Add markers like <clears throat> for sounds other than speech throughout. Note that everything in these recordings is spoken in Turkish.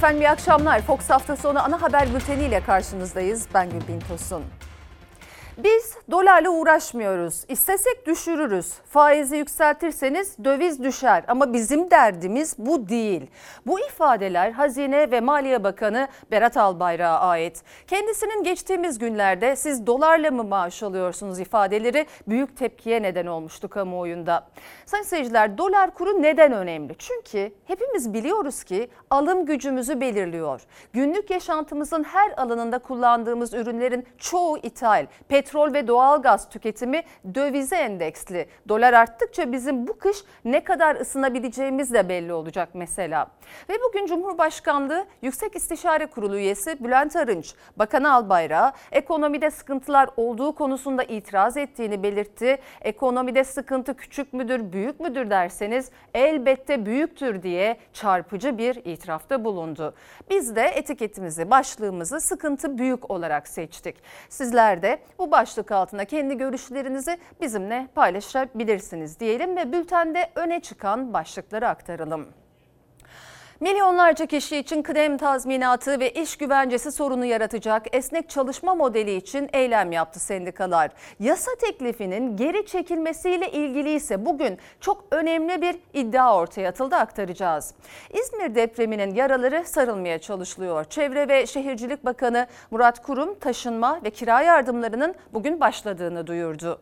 Efendim iyi akşamlar. Fox hafta sonu ana haber bülteniyle karşınızdayız. Ben Gülbin Tosun. Biz dolarla uğraşmıyoruz. İstesek düşürürüz. Faizi yükseltirseniz döviz düşer ama bizim derdimiz bu değil. Bu ifadeler Hazine ve Maliye Bakanı Berat Albayrak'a ait. Kendisinin geçtiğimiz günlerde siz dolarla mı maaş alıyorsunuz ifadeleri büyük tepkiye neden olmuştu kamuoyunda. Sayın seyirciler dolar kuru neden önemli? Çünkü hepimiz biliyoruz ki alım gücümüzü belirliyor. Günlük yaşantımızın her alanında kullandığımız ürünlerin çoğu ithal. Petrol ve doğalgaz tüketimi dövize endeksli. Dolar arttıkça bizim bu kış ne kadar ısınabileceğimiz de belli olacak mesela. Ve bugün Cumhurbaşkanlığı Yüksek İstişare Kurulu üyesi Bülent Arınç, Bakan Albayrak'a ekonomide sıkıntılar olduğu konusunda itiraz ettiğini belirtti. Ekonomide sıkıntı küçük müdür, büyük müdür derseniz elbette büyüktür diye çarpıcı bir itirafta bulundu. Biz de etiketimizi, başlığımızı sıkıntı büyük olarak seçtik. Sizler de bu başlık altında kendi görüşlerinizi bizimle paylaşabilirsiniz diyelim ve bültende öne çıkan başlıkları aktaralım. Milyonlarca kişi için kıdem tazminatı ve iş güvencesi sorunu yaratacak esnek çalışma modeli için eylem yaptı sendikalar. Yasa teklifinin geri çekilmesiyle ilgili ise bugün çok önemli bir iddia ortaya atıldı aktaracağız. İzmir depreminin yaraları sarılmaya çalışılıyor. Çevre ve Şehircilik Bakanı Murat Kurum taşınma ve kira yardımlarının bugün başladığını duyurdu.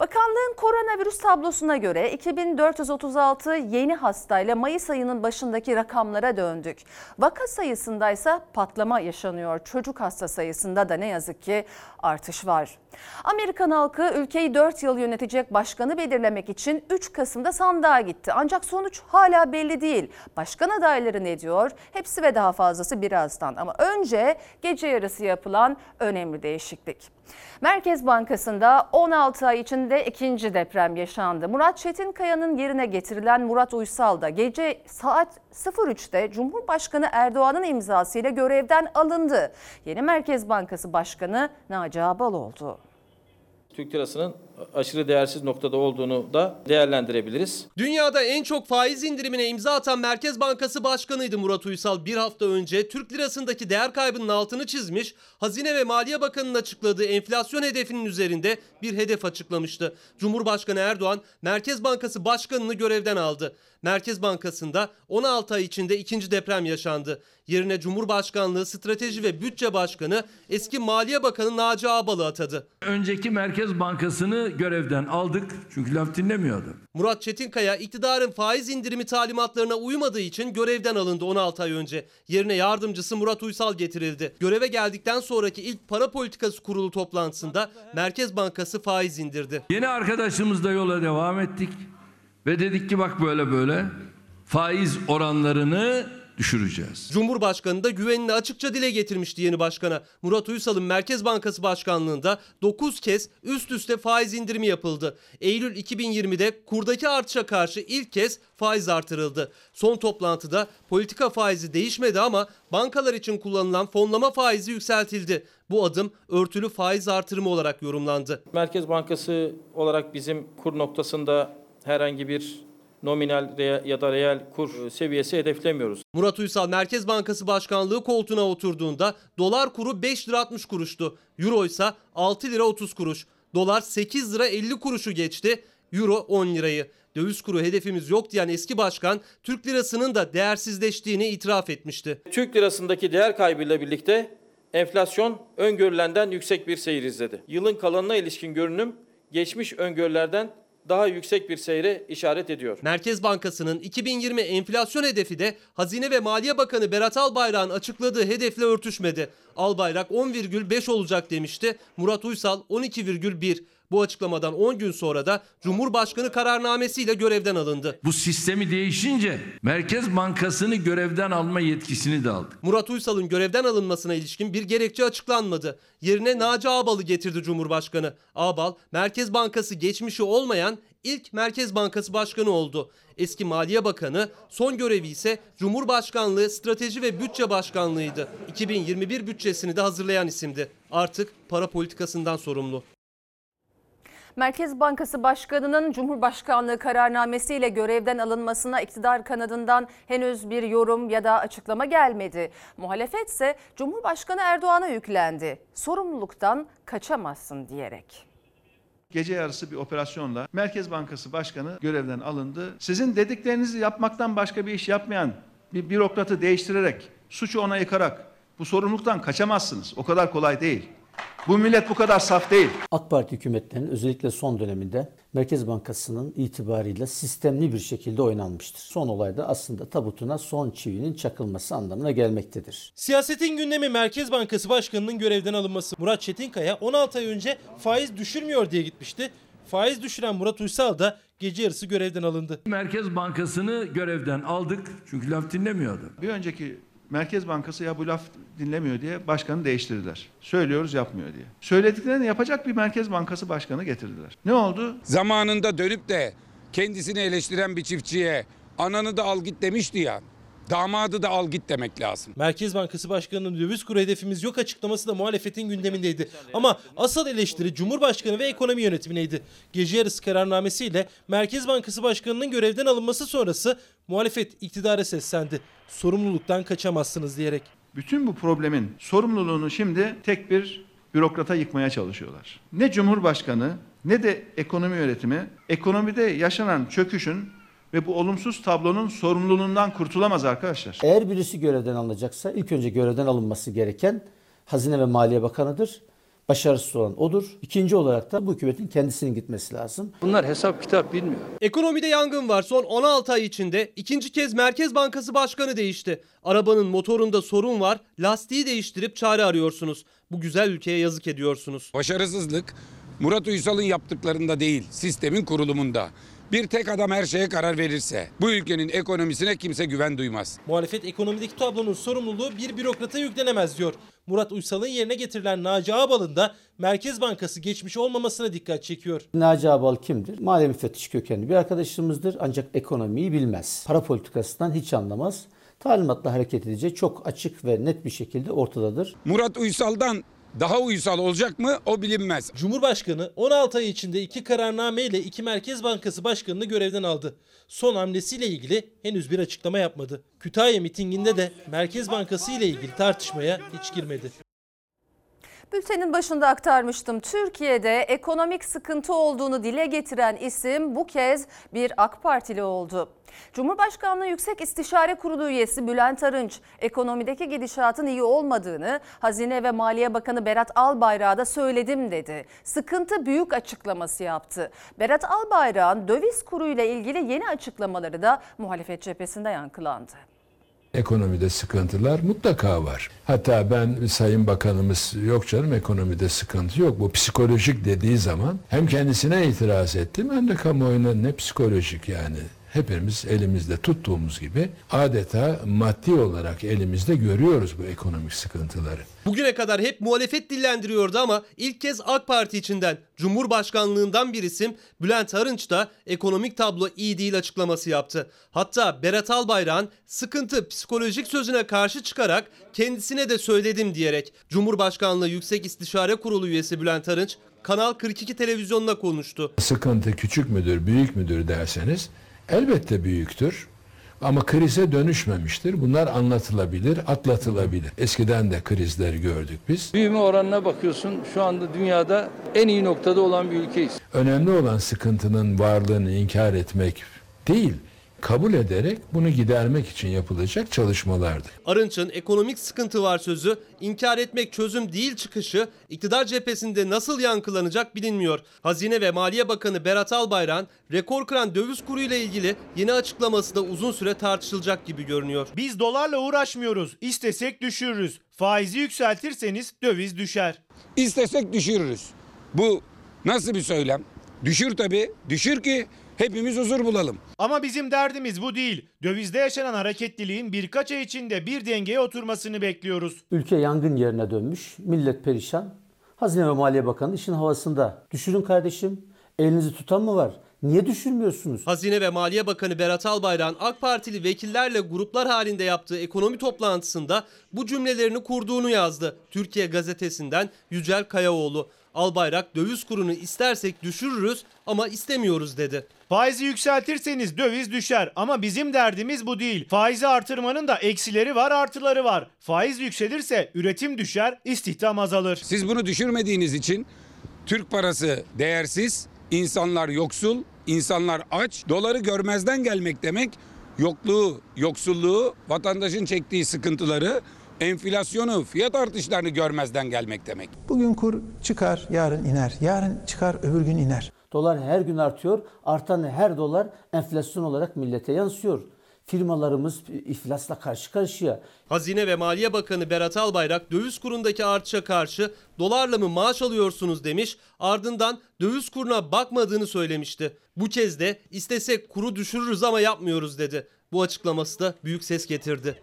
Bakanlığın koronavirüs tablosuna göre 2436 yeni hastayla Mayıs ayının başındaki rakamlara döndük. Vaka sayısında ise patlama yaşanıyor. Çocuk hasta sayısında da ne yazık ki artış var. Amerikan halkı ülkeyi 4 yıl yönetecek başkanı belirlemek için 3 Kasım'da sandığa gitti. Ancak sonuç hala belli değil. Başkan adayları ne diyor? Hepsi ve daha fazlası birazdan. Ama önce gece yarısı yapılan önemli değişiklik. Merkez Bankası'nda 16 ay içinde ikinci deprem yaşandı. Murat Çetinkaya'nın yerine getirilen Murat Uysal da gece saat 03'te Cumhurbaşkanı Erdoğan'ın imzasıyla görevden alındı. Yeni Merkez Bankası Başkanı Naci Ağbal oldu. Türk lirasının aşırı değersiz noktada olduğunu da değerlendirebiliriz. Dünyada en çok faiz indirimine imza atan Merkez Bankası Başkanıydı Murat Uysal. Bir hafta önce Türk lirasındaki değer kaybının altını çizmiş, Hazine ve Maliye Bakanı'nın açıkladığı enflasyon hedefinin üzerinde bir hedef açıklamıştı. Cumhurbaşkanı Erdoğan Merkez Bankası Başkanı'nı görevden aldı. Merkez Bankası'nda 16 ay içinde ikinci deprem yaşandı. Yerine Cumhurbaşkanlığı Strateji ve Bütçe Başkanı eski Maliye Bakanı Naci Ağbal'ı atadı. Önceki Merkez Bankası'nı görevden aldık çünkü laf dinlemiyordu. Murat Çetinkaya iktidarın faiz indirimi talimatlarına uymadığı için görevden alındı 16 ay önce. Yerine yardımcısı Murat Uysal getirildi. Göreve geldikten sonraki ilk para politikası kurulu toplantısında Merkez Bankası faiz indirdi. Yeni arkadaşımızla yola devam ettik ve dedik ki bak böyle böyle faiz oranlarını düşüreceğiz. Cumhurbaşkanı da güvenini açıkça dile getirmişti yeni başkana. Murat Uysal'ın Merkez Bankası Başkanlığında 9 kez üst üste faiz indirimi yapıldı. Eylül 2020'de kurdaki artışa karşı ilk kez faiz artırıldı. Son toplantıda politika faizi değişmedi ama bankalar için kullanılan fonlama faizi yükseltildi. Bu adım örtülü faiz artırımı olarak yorumlandı. Merkez Bankası olarak bizim kur noktasında herhangi bir nominal ya da reel kur seviyesi hedeflemiyoruz. Murat Uysal Merkez Bankası Başkanlığı koltuğuna oturduğunda dolar kuru 5 lira 60 kuruştu. Euro ise 6 lira 30 kuruş. Dolar 8 lira 50 kuruşu geçti. Euro 10 lirayı. Döviz kuru hedefimiz yok diyen eski başkan Türk lirasının da değersizleştiğini itiraf etmişti. Türk lirasındaki değer kaybıyla birlikte enflasyon öngörülenden yüksek bir seyir izledi. Yılın kalanına ilişkin görünüm geçmiş öngörülerden daha yüksek bir seyre işaret ediyor. Merkez Bankası'nın 2020 enflasyon hedefi de Hazine ve Maliye Bakanı Berat Albayrak'ın açıkladığı hedefle örtüşmedi. Albayrak 10,5 olacak demişti. Murat Uysal 12,1. Bu açıklamadan 10 gün sonra da Cumhurbaşkanı kararnamesiyle görevden alındı. Bu sistemi değişince Merkez Bankası'nı görevden alma yetkisini de aldık. Murat Uysal'ın görevden alınmasına ilişkin bir gerekçe açıklanmadı. Yerine Naci Ağbal'ı getirdi Cumhurbaşkanı. Ağbal, Merkez Bankası geçmişi olmayan ilk Merkez Bankası Başkanı oldu. Eski Maliye Bakanı, son görevi ise Cumhurbaşkanlığı Strateji ve Bütçe Başkanlığıydı. 2021 bütçesini de hazırlayan isimdi. Artık para politikasından sorumlu. Merkez Bankası Başkanı'nın Cumhurbaşkanlığı kararnamesiyle görevden alınmasına iktidar kanadından henüz bir yorum ya da açıklama gelmedi. Muhalefet ise Cumhurbaşkanı Erdoğan'a yüklendi. Sorumluluktan kaçamazsın diyerek. Gece yarısı bir operasyonla Merkez Bankası Başkanı görevden alındı. Sizin dediklerinizi yapmaktan başka bir iş yapmayan bir bürokratı değiştirerek, suçu ona yıkarak bu sorumluluktan kaçamazsınız. O kadar kolay değil. Bu millet bu kadar saf değil. AK Parti hükümetlerinin özellikle son döneminde Merkez Bankası'nın itibarıyla sistemli bir şekilde oynanmıştır. Son olayda aslında tabutuna son çivinin çakılması anlamına gelmektedir. Siyasetin gündemi Merkez Bankası Başkanı'nın görevden alınması. Murat Çetinkaya 16 ay önce faiz düşürmüyor diye gitmişti. Faiz düşüren Murat Uysal da gece yarısı görevden alındı. Merkez Bankası'nı görevden aldık çünkü laf dinlemiyordu. Bir önceki Merkez Bankası ya bu laf dinlemiyor diye başkanı değiştirdiler. Söylüyoruz yapmıyor diye. Söylediklerini yapacak bir Merkez Bankası Başkanı getirdiler. Ne oldu? zamanında dönüp de kendisini eleştiren bir çiftçiye ananı da al git demişti ya. Damadı da al git demek lazım. Merkez Bankası Başkanı'nın döviz kuru hedefimiz yok açıklaması da muhalefetin gündemindeydi. Ama asıl eleştiri Cumhurbaşkanı ve ekonomi yönetimindeydi. Gece yarısı kararnamesiyle Merkez Bankası Başkanı'nın görevden alınması sonrası muhalefet iktidara seslendi. Sorumluluktan kaçamazsınız diyerek. Bütün bu problemin sorumluluğunu şimdi tek bir bürokrata yıkmaya çalışıyorlar. Ne Cumhurbaşkanı ne de ekonomi yönetimi ekonomide yaşanan çöküşün ve bu olumsuz tablonun sorumluluğundan kurtulamaz arkadaşlar. Eğer birisi görevden alınacaksa ilk önce görevden alınması gereken Hazine ve Maliye Bakanı'dır. Başarısız olan odur. İkinci olarak da bu hükümetin kendisinin gitmesi lazım. Bunlar hesap kitap bilmiyor. Ekonomide yangın var. Son 16 ay içinde ikinci kez Merkez Bankası Başkanı değişti. Arabanın motorunda sorun var. Lastiği değiştirip çare arıyorsunuz. Bu güzel ülkeye yazık ediyorsunuz. Başarısızlık Murat Uysal'ın yaptıklarında değil, sistemin kurulumunda. Bir tek adam her şeye karar verirse bu ülkenin ekonomisine kimse güven duymaz. Muhalefet ekonomideki tablonun sorumluluğu bir bürokrata yüklenemez diyor. Murat Uysal'ın yerine getirilen Naci Ağbal'ın da Merkez Bankası geçmiş olmamasına dikkat çekiyor. Naci Abal kimdir? Maliye müfettiş kökenli bir arkadaşımızdır ancak ekonomiyi bilmez. Para politikasından hiç anlamaz. Talimatla hareket edeceği çok açık ve net bir şekilde ortadadır. Murat Uysal'dan daha uysal olacak mı o bilinmez. Cumhurbaşkanı 16 ay içinde iki kararname ile iki Merkez Bankası Başkanı'nı görevden aldı. Son hamlesiyle ilgili henüz bir açıklama yapmadı. Kütahya mitinginde de Merkez Bankası ile ilgili tartışmaya hiç girmedi. Bültenin başında aktarmıştım. Türkiye'de ekonomik sıkıntı olduğunu dile getiren isim bu kez bir AK Partili oldu. Cumhurbaşkanlığı Yüksek İstişare Kurulu üyesi Bülent Arınç, ekonomideki gidişatın iyi olmadığını Hazine ve Maliye Bakanı Berat Albayrak'a da söyledim dedi. Sıkıntı büyük açıklaması yaptı. Berat Albayrak'ın döviz kuruyla ilgili yeni açıklamaları da muhalefet cephesinde yankılandı. Ekonomide sıkıntılar mutlaka var. Hatta ben Sayın Bakanımız yok canım ekonomide sıkıntı yok. Bu psikolojik dediği zaman hem kendisine itiraz ettim hem de kamuoyuna ne psikolojik yani. Hepimiz elimizde tuttuğumuz gibi adeta maddi olarak elimizde görüyoruz bu ekonomik sıkıntıları. Bugüne kadar hep muhalefet dillendiriyordu ama ilk kez AK Parti içinden Cumhurbaşkanlığından bir isim Bülent Arınç da ekonomik tablo iyi değil açıklaması yaptı. Hatta Berat Albayrak'ın sıkıntı psikolojik sözüne karşı çıkarak kendisine de söyledim diyerek Cumhurbaşkanlığı Yüksek İstişare Kurulu üyesi Bülent Arınç Kanal 42 televizyonuna konuştu. Sıkıntı küçük müdür, büyük müdür derseniz elbette büyüktür. Ama krize dönüşmemiştir. Bunlar anlatılabilir, atlatılabilir. Eskiden de krizleri gördük biz. Büyüme oranına bakıyorsun şu anda dünyada en iyi noktada olan bir ülkeyiz. Önemli olan sıkıntının varlığını inkar etmek değil, kabul ederek bunu gidermek için yapılacak çalışmalardır. Arınç'ın ekonomik sıkıntı var sözü, inkar etmek çözüm değil çıkışı iktidar cephesinde nasıl yankılanacak bilinmiyor. Hazine ve Maliye Bakanı Berat Albayrak'ın rekor kıran döviz kuru ile ilgili yeni açıklaması da uzun süre tartışılacak gibi görünüyor. Biz dolarla uğraşmıyoruz. İstesek düşürürüz. Faizi yükseltirseniz döviz düşer. İstesek düşürürüz. Bu nasıl bir söylem? Düşür tabii. Düşür ki hepimiz huzur bulalım. Ama bizim derdimiz bu değil. Dövizde yaşanan hareketliliğin birkaç ay içinde bir dengeye oturmasını bekliyoruz. Ülke yangın yerine dönmüş, millet perişan. Hazine ve Maliye Bakanı işin havasında. Düşürün kardeşim, elinizi tutan mı var? Niye düşünmüyorsunuz? Hazine ve Maliye Bakanı Berat Albayrak'ın AK Partili vekillerle gruplar halinde yaptığı ekonomi toplantısında bu cümlelerini kurduğunu yazdı. Türkiye gazetesinden Yücel Kayaoğlu. Albayrak döviz kurunu istersek düşürürüz ama istemiyoruz dedi. Faizi yükseltirseniz döviz düşer ama bizim derdimiz bu değil. Faizi artırmanın da eksileri var artıları var. Faiz yükselirse üretim düşer, istihdam azalır. Siz bunu düşürmediğiniz için Türk parası değersiz, insanlar yoksul, insanlar aç. Doları görmezden gelmek demek yokluğu, yoksulluğu, vatandaşın çektiği sıkıntıları, enflasyonu, fiyat artışlarını görmezden gelmek demek. Bugün kur çıkar, yarın iner. Yarın çıkar, öbür gün iner. Dolar her gün artıyor. Artan her dolar enflasyon olarak millete yansıyor. Firmalarımız iflasla karşı karşıya. Hazine ve Maliye Bakanı Berat Albayrak döviz kurundaki artışa karşı dolarla mı maaş alıyorsunuz demiş ardından döviz kuruna bakmadığını söylemişti. Bu kez de istesek kuru düşürürüz ama yapmıyoruz dedi. Bu açıklaması da büyük ses getirdi.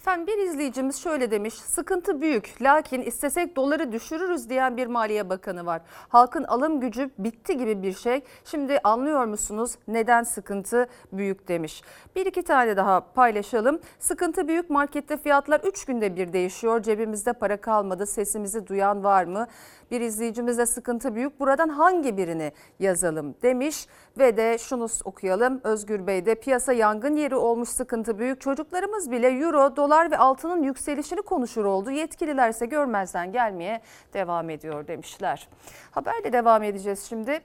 Efendim bir izleyicimiz şöyle demiş. Sıkıntı büyük lakin istesek doları düşürürüz diyen bir Maliye Bakanı var. Halkın alım gücü bitti gibi bir şey. Şimdi anlıyor musunuz neden sıkıntı büyük demiş. Bir iki tane daha paylaşalım. Sıkıntı büyük markette fiyatlar 3 günde bir değişiyor. Cebimizde para kalmadı. Sesimizi duyan var mı? Bir izleyicimiz de sıkıntı büyük. Buradan hangi birini yazalım demiş. Ve de şunu okuyalım. Özgür Bey de piyasa yangın yeri olmuş sıkıntı büyük. Çocuklarımız bile euro, dolar ve altının yükselişini konuşur oldu. Yetkililerse görmezden gelmeye devam ediyor demişler. Haberle devam edeceğiz şimdi.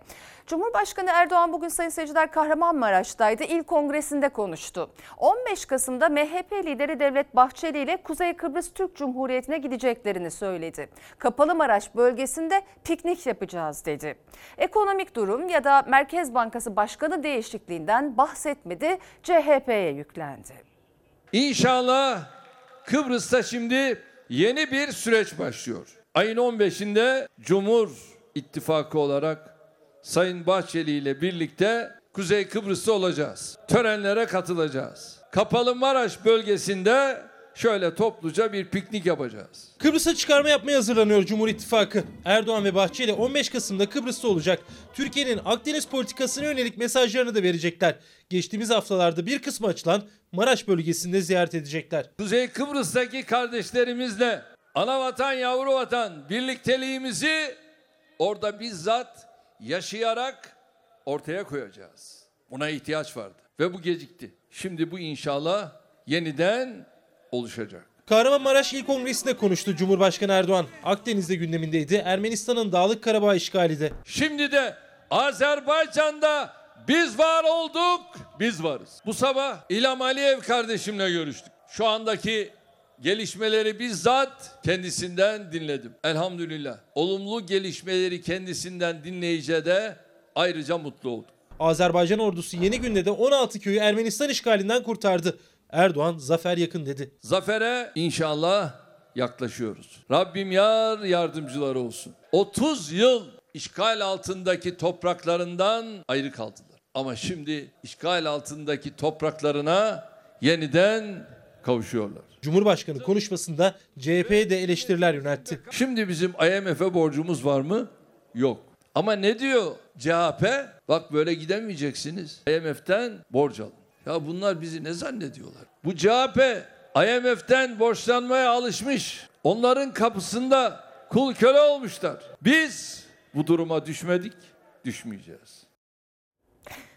Cumhurbaşkanı Erdoğan bugün sayın seyirciler Kahramanmaraş'taydı. İl kongresinde konuştu. 15 Kasım'da MHP lideri Devlet Bahçeli ile Kuzey Kıbrıs Türk Cumhuriyeti'ne gideceklerini söyledi. Kapalı Maraş bölgesinde piknik yapacağız dedi. Ekonomik durum ya da Merkez Bankası Başkanı değişikliğinden bahsetmedi. CHP'ye yüklendi. İnşallah Kıbrıs'ta şimdi yeni bir süreç başlıyor. Ayın 15'inde Cumhur İttifakı olarak Sayın Bahçeli ile birlikte Kuzey Kıbrıs'ta olacağız. Törenlere katılacağız. Kapalı Maraş bölgesinde şöyle topluca bir piknik yapacağız. Kıbrıs'a çıkarma yapmaya hazırlanıyor Cumhur İttifakı. Erdoğan ve Bahçeli 15 Kasım'da Kıbrıs'ta olacak. Türkiye'nin Akdeniz politikasına yönelik mesajlarını da verecekler. Geçtiğimiz haftalarda bir kısmı açılan Maraş bölgesinde ziyaret edecekler. Kuzey Kıbrıs'taki kardeşlerimizle ana vatan yavru vatan birlikteliğimizi orada bizzat yaşayarak ortaya koyacağız. Buna ihtiyaç vardı ve bu gecikti. Şimdi bu inşallah yeniden oluşacak. Kahramanmaraş İl Kongresi'nde konuştu Cumhurbaşkanı Erdoğan. Akdeniz'de gündemindeydi. Ermenistan'ın Dağlık Karabağ işgali de. Şimdi de Azerbaycan'da biz var olduk, biz varız. Bu sabah İlham Aliyev kardeşimle görüştük. Şu andaki gelişmeleri bizzat kendisinden dinledim. Elhamdülillah. Olumlu gelişmeleri kendisinden dinleyince de ayrıca mutlu oldum. Azerbaycan ordusu yeni günde de 16 köyü Ermenistan işgalinden kurtardı. Erdoğan zafer yakın dedi. Zafere inşallah yaklaşıyoruz. Rabbim yar yardımcıları olsun. 30 yıl işgal altındaki topraklarından ayrı kaldılar. Ama şimdi işgal altındaki topraklarına yeniden kavuşuyorlar. Cumhurbaşkanı konuşmasında CHP'ye de eleştiriler yöneltti. Şimdi bizim IMF'e borcumuz var mı? Yok. Ama ne diyor CHP? Bak böyle gidemeyeceksiniz. IMF'den borç alın. Ya bunlar bizi ne zannediyorlar? Bu CHP IMF'den borçlanmaya alışmış. Onların kapısında kul köle olmuşlar. Biz bu duruma düşmedik, düşmeyeceğiz.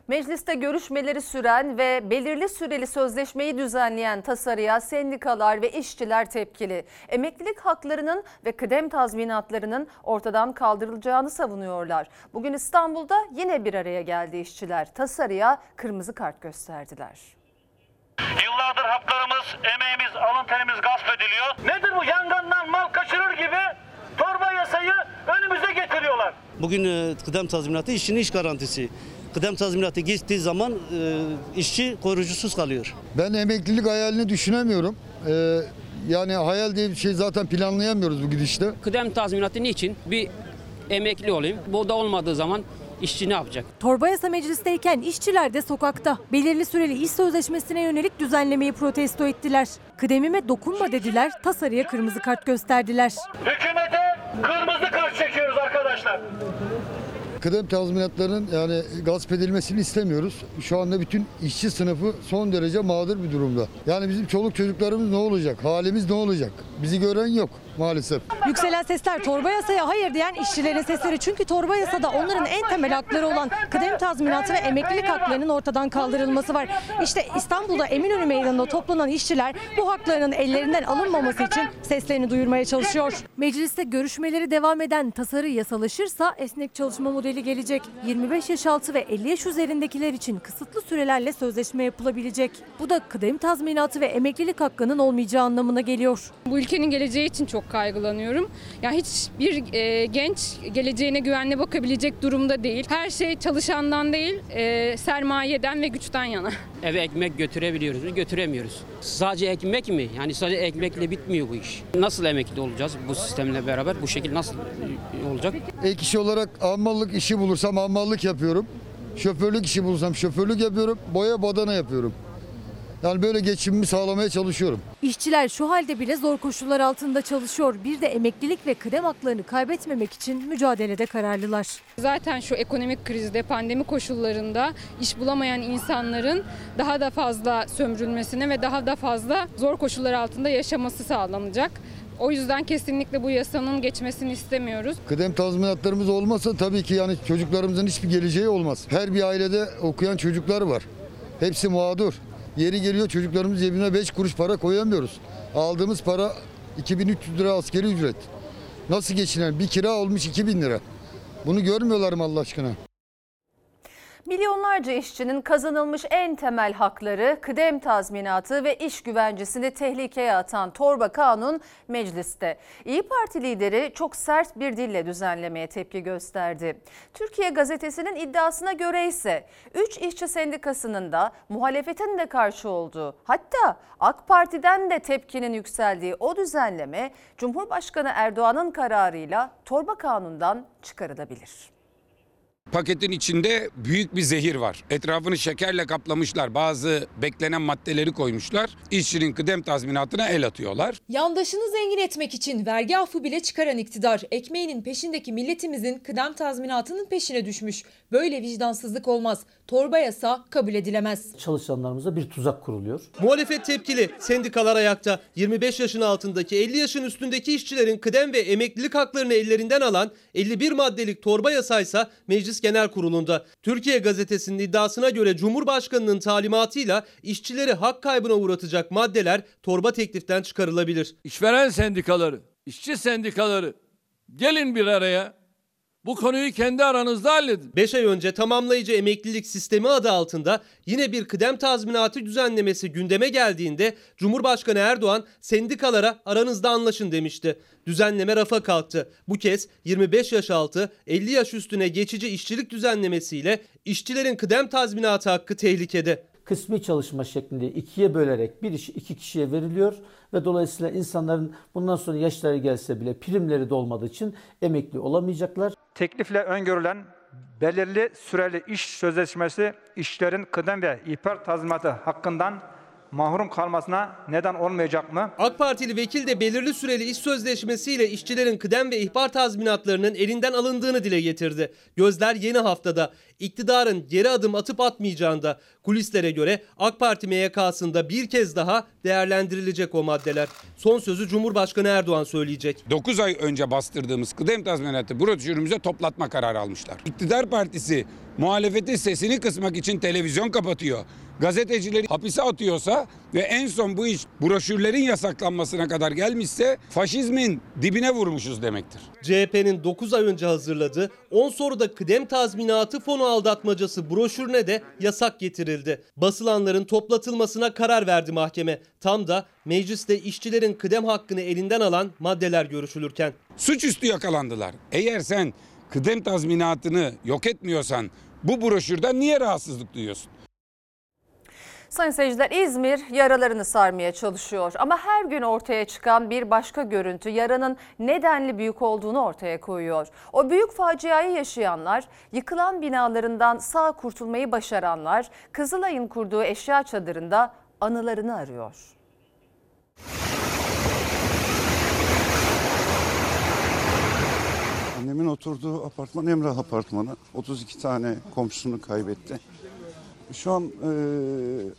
Mecliste görüşmeleri süren ve belirli süreli sözleşmeyi düzenleyen tasarıya sendikalar ve işçiler tepkili. Emeklilik haklarının ve kıdem tazminatlarının ortadan kaldırılacağını savunuyorlar. Bugün İstanbul'da yine bir araya geldi işçiler. Tasarıya kırmızı kart gösterdiler. Yıllardır haklarımız, emeğimiz, alın terimiz gasp ediliyor. Nedir bu yangından mal kaçırır gibi torba yasayı önümüze getiriyorlar. Bugün e, kıdem tazminatı işçinin iş garantisi. Kıdem tazminatı gittiği zaman e, işçi koruyucusuz kalıyor. Ben emeklilik hayalini düşünemiyorum. Ee, yani hayal diye bir şey zaten planlayamıyoruz bu gidişte. Kıdem tazminatı niçin? Bir emekli olayım. Bu da olmadığı zaman işçi ne yapacak? Torba yasa meclisteyken işçiler de sokakta. Belirli süreli iş sözleşmesine yönelik düzenlemeyi protesto ettiler. Kıdemime dokunma dediler, tasarıya kırmızı kart gösterdiler. Hükümete kırmızı kart çekiyoruz arkadaşlar. Kıdem tazminatlarının yani gasp edilmesini istemiyoruz. Şu anda bütün işçi sınıfı son derece mağdur bir durumda. Yani bizim çoluk çocuklarımız ne olacak? Halimiz ne olacak? Bizi gören yok maalesef. Yükselen sesler torba yasaya hayır diyen işçilerin sesleri. Çünkü torba yasada onların en temel hakları olan kıdem tazminatı ve emeklilik haklarının ortadan kaldırılması var. İşte İstanbul'da Eminönü Meydanı'nda toplanan işçiler bu haklarının ellerinden alınmaması için seslerini duyurmaya çalışıyor. Mecliste görüşmeleri devam eden tasarı yasalaşırsa esnek çalışma modeli gelecek. 25 yaş altı ve 50 yaş üzerindekiler için kısıtlı sürelerle sözleşme yapılabilecek. Bu da kıdem tazminatı ve emeklilik hakkının olmayacağı anlamına geliyor. Bu ülkenin geleceği için çok kaygılanıyorum. Ya hiçbir e, genç geleceğine güvenle bakabilecek durumda değil. Her şey çalışandan değil, e, sermayeden ve güçten yana. Eve ekmek götürebiliyoruz mu? Götüremiyoruz. Sadece ekmek mi? Yani sadece ekmekle bitmiyor bu iş. Nasıl emekli olacağız bu sistemle beraber? Bu şekil nasıl olacak? Ek işi olarak ammallık işi bulursam ammallık yapıyorum. Şoförlük işi bulursam şoförlük yapıyorum. Boya badana yapıyorum. Yani böyle geçimimi sağlamaya çalışıyorum. İşçiler şu halde bile zor koşullar altında çalışıyor. Bir de emeklilik ve kıdem haklarını kaybetmemek için mücadelede kararlılar. Zaten şu ekonomik krizde, pandemi koşullarında iş bulamayan insanların daha da fazla sömürülmesine ve daha da fazla zor koşullar altında yaşaması sağlanacak. O yüzden kesinlikle bu yasanın geçmesini istemiyoruz. Kıdem tazminatlarımız olmasa tabii ki yani çocuklarımızın hiçbir geleceği olmaz. Her bir ailede okuyan çocuklar var. Hepsi mağdur. Yeri geliyor çocuklarımız cebine 5 kuruş para koyamıyoruz. Aldığımız para 2300 lira askeri ücret. Nasıl geçinen? Bir kira olmuş 2000 lira. Bunu görmüyorlar mı Allah aşkına? Milyonlarca işçinin kazanılmış en temel hakları, kıdem tazminatı ve iş güvencesini tehlikeye atan torba kanun mecliste. İyi Parti lideri çok sert bir dille düzenlemeye tepki gösterdi. Türkiye gazetesinin iddiasına göre ise 3 işçi sendikasının da muhalefetin de karşı olduğu hatta AK Parti'den de tepkinin yükseldiği o düzenleme Cumhurbaşkanı Erdoğan'ın kararıyla torba kanundan çıkarılabilir. Paketin içinde büyük bir zehir var. Etrafını şekerle kaplamışlar. Bazı beklenen maddeleri koymuşlar. İşçinin kıdem tazminatına el atıyorlar. Yandaşını zengin etmek için vergi affı bile çıkaran iktidar, ekmeğinin peşindeki milletimizin kıdem tazminatının peşine düşmüş. Böyle vicdansızlık olmaz. Torba yasa kabul edilemez. Çalışanlarımıza bir tuzak kuruluyor. Muhalefet tepkili, sendikalar ayakta. 25 yaşın altındaki 50 yaşın üstündeki işçilerin kıdem ve emeklilik haklarını ellerinden alan 51 maddelik torba yasaysa Meclis Genel Kurulu'nda. Türkiye Gazetesi'nin iddiasına göre Cumhurbaşkanı'nın talimatıyla işçileri hak kaybına uğratacak maddeler torba tekliften çıkarılabilir. İşveren sendikaları, işçi sendikaları gelin bir araya. Bu konuyu kendi aranızda halledin. 5 ay önce tamamlayıcı emeklilik sistemi adı altında yine bir kıdem tazminatı düzenlemesi gündeme geldiğinde Cumhurbaşkanı Erdoğan sendikalara aranızda anlaşın demişti. Düzenleme rafa kalktı. Bu kez 25 yaş altı 50 yaş üstüne geçici işçilik düzenlemesiyle işçilerin kıdem tazminatı hakkı tehlikede. Kısmi çalışma şeklinde ikiye bölerek bir iş iki kişiye veriliyor ve dolayısıyla insanların bundan sonra yaşları gelse bile primleri de olmadığı için emekli olamayacaklar. Teklifle öngörülen belirli süreli iş sözleşmesi işçilerin kıdem ve ihbar tazminatı hakkından mahrum kalmasına neden olmayacak mı? AK Partili vekil de belirli süreli iş sözleşmesiyle işçilerin kıdem ve ihbar tazminatlarının elinden alındığını dile getirdi. Gözler yeni haftada iktidarın geri adım atıp atmayacağında kulislere göre AK Parti MYK'sında bir kez daha değerlendirilecek o maddeler. Son sözü Cumhurbaşkanı Erdoğan söyleyecek. 9 ay önce bastırdığımız kıdem tazminatı broşürümüze toplatma kararı almışlar. İktidar partisi muhalefeti sesini kısmak için televizyon kapatıyor. Gazetecileri hapise atıyorsa ve en son bu iş broşürlerin yasaklanmasına kadar gelmişse faşizmin dibine vurmuşuz demektir. CHP'nin 9 ay önce hazırladığı 10 soruda kıdem tazminatı fonu aldatmacası broşürüne de yasak getirildi. Basılanların toplatılmasına karar verdi mahkeme. Tam da mecliste işçilerin kıdem hakkını elinden alan maddeler görüşülürken. Suçüstü yakalandılar. Eğer sen kıdem tazminatını yok etmiyorsan bu broşürden niye rahatsızlık duyuyorsun? Sayın seyirciler İzmir yaralarını sarmaya çalışıyor ama her gün ortaya çıkan bir başka görüntü yaranın nedenli büyük olduğunu ortaya koyuyor. O büyük faciayı yaşayanlar, yıkılan binalarından sağ kurtulmayı başaranlar Kızılay'ın kurduğu eşya çadırında anılarını arıyor. Annemin oturduğu apartman Emrah Apartmanı. 32 tane komşusunu kaybetti. Şu an e,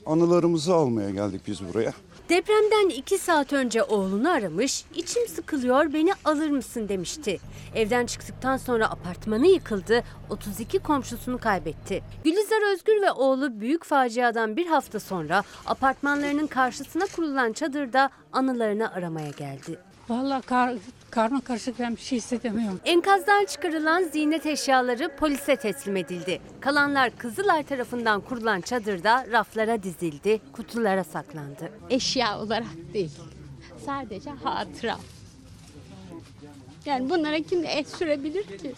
anılarımızı almaya geldik biz buraya. Depremden iki saat önce oğlunu aramış, içim sıkılıyor beni alır mısın demişti. Evden çıktıktan sonra apartmanı yıkıldı, 32 komşusunu kaybetti. Gülizar Özgür ve oğlu büyük faciadan bir hafta sonra apartmanlarının karşısına kurulan çadırda anılarını aramaya geldi. Vallahi kar, karma karışık ben bir şey hissedemiyorum. Enkazdan çıkarılan ziynet eşyaları polise teslim edildi. Kalanlar Kızılay tarafından kurulan çadırda raflara dizildi, kutulara saklandı. eşya olarak değil. Sadece hatıra. Yani bunlara kim el sürebilir ki?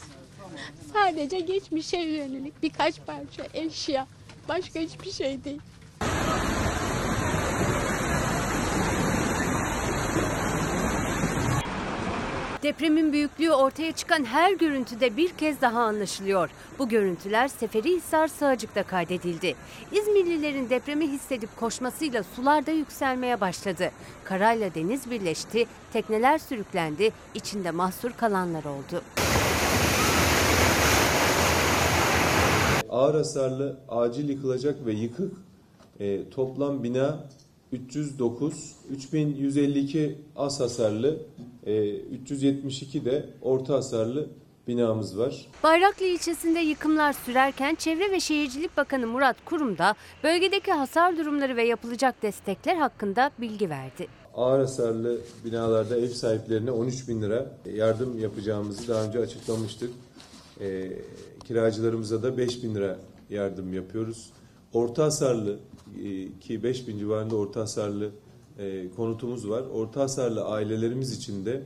Sadece geçmişe yönelik birkaç parça eşya. Başka hiçbir şey değil. Depremin büyüklüğü ortaya çıkan her görüntüde bir kez daha anlaşılıyor. Bu görüntüler Seferihisar Sığacık'ta kaydedildi. İzmirlilerin depremi hissedip koşmasıyla sular da yükselmeye başladı. Karayla deniz birleşti, tekneler sürüklendi, içinde mahsur kalanlar oldu. Ağır hasarlı, acil yıkılacak ve yıkık e, toplam bina 309, 3152 az hasarlı, 372 de orta hasarlı binamız var. Bayraklı ilçesinde yıkımlar sürerken Çevre ve Şehircilik Bakanı Murat Kurum da bölgedeki hasar durumları ve yapılacak destekler hakkında bilgi verdi. Ağır hasarlı binalarda ev sahiplerine 13 bin lira yardım yapacağımızı daha önce açıklamıştık. E, kiracılarımıza da 5 bin lira yardım yapıyoruz. Orta hasarlı e, ki 5 bin civarında orta hasarlı e, konutumuz var. Orta hasarlı ailelerimiz için de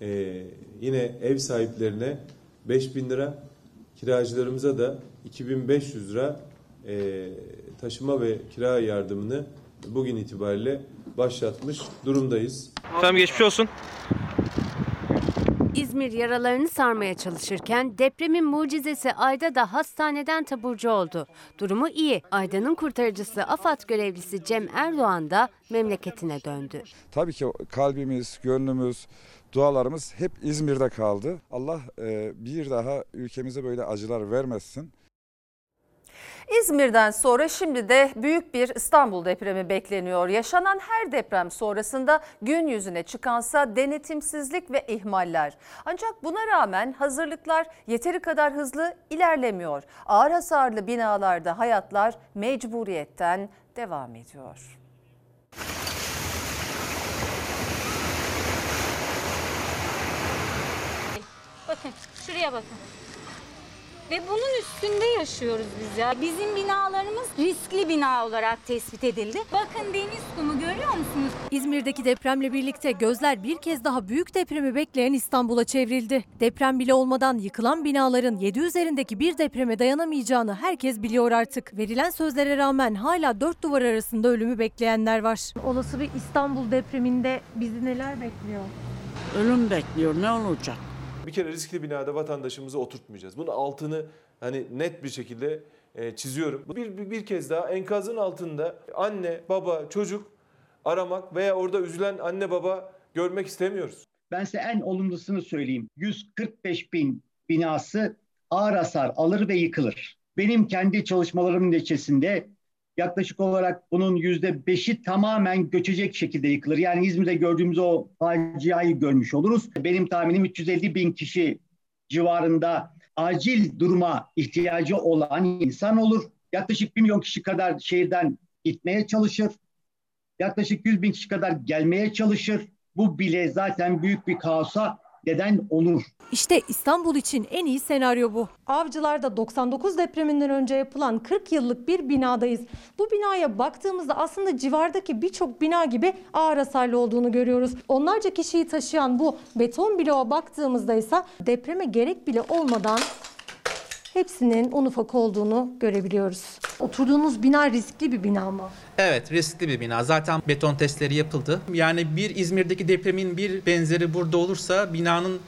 e, yine ev sahiplerine 5 bin lira, kiracılarımıza da 2500 lira e, taşıma ve kira yardımını bugün itibariyle başlatmış durumdayız. Efendim geçmiş olsun. İzmir yaralarını sarmaya çalışırken depremin mucizesi Ayda da hastaneden taburcu oldu. Durumu iyi. Ayda'nın kurtarıcısı AFAD görevlisi Cem Erdoğan da memleketine döndü. Tabii ki kalbimiz, gönlümüz, dualarımız hep İzmir'de kaldı. Allah e, bir daha ülkemize böyle acılar vermesin. İzmir'den sonra şimdi de büyük bir İstanbul depremi bekleniyor. Yaşanan her deprem sonrasında gün yüzüne çıkansa denetimsizlik ve ihmaller. Ancak buna rağmen hazırlıklar yeteri kadar hızlı ilerlemiyor. Ağır hasarlı binalarda hayatlar mecburiyetten devam ediyor. Bakın şuraya bakın. Ve bunun üstünde yaşıyoruz biz ya. Bizim binalarımız riskli bina olarak tespit edildi. Bakın deniz kumu görüyor musunuz? İzmir'deki depremle birlikte gözler bir kez daha büyük depremi bekleyen İstanbul'a çevrildi. Deprem bile olmadan yıkılan binaların 7 üzerindeki bir depreme dayanamayacağını herkes biliyor artık. Verilen sözlere rağmen hala dört duvar arasında ölümü bekleyenler var. Olası bir İstanbul depreminde bizi neler bekliyor? Ölüm bekliyor ne olacak? Bir kere riskli binada vatandaşımızı oturtmayacağız. Bunun altını hani net bir şekilde e, çiziyorum. Bir, bir, bir kez daha enkazın altında anne, baba, çocuk aramak veya orada üzülen anne baba görmek istemiyoruz. Ben size en olumlusunu söyleyeyim. 145 bin binası ağır hasar alır ve yıkılır. Benim kendi çalışmalarımın neticesinde yaklaşık olarak bunun yüzde beşi tamamen göçecek şekilde yıkılır. Yani İzmir'de gördüğümüz o faciayı görmüş oluruz. Benim tahminim 350 bin kişi civarında acil duruma ihtiyacı olan insan olur. Yaklaşık 1 milyon kişi kadar şehirden gitmeye çalışır. Yaklaşık 100 bin kişi kadar gelmeye çalışır. Bu bile zaten büyük bir kaosa neden olur. İşte İstanbul için en iyi senaryo bu. Avcılar'da 99 depreminden önce yapılan 40 yıllık bir binadayız. Bu binaya baktığımızda aslında civardaki birçok bina gibi ağır hasarlı olduğunu görüyoruz. Onlarca kişiyi taşıyan bu beton bloğa baktığımızda ise depreme gerek bile olmadan hepsinin un ufak olduğunu görebiliyoruz. Oturduğunuz bina riskli bir bina mı? Evet riskli bir bina. Zaten beton testleri yapıldı. Yani bir İzmir'deki depremin bir benzeri burada olursa binanın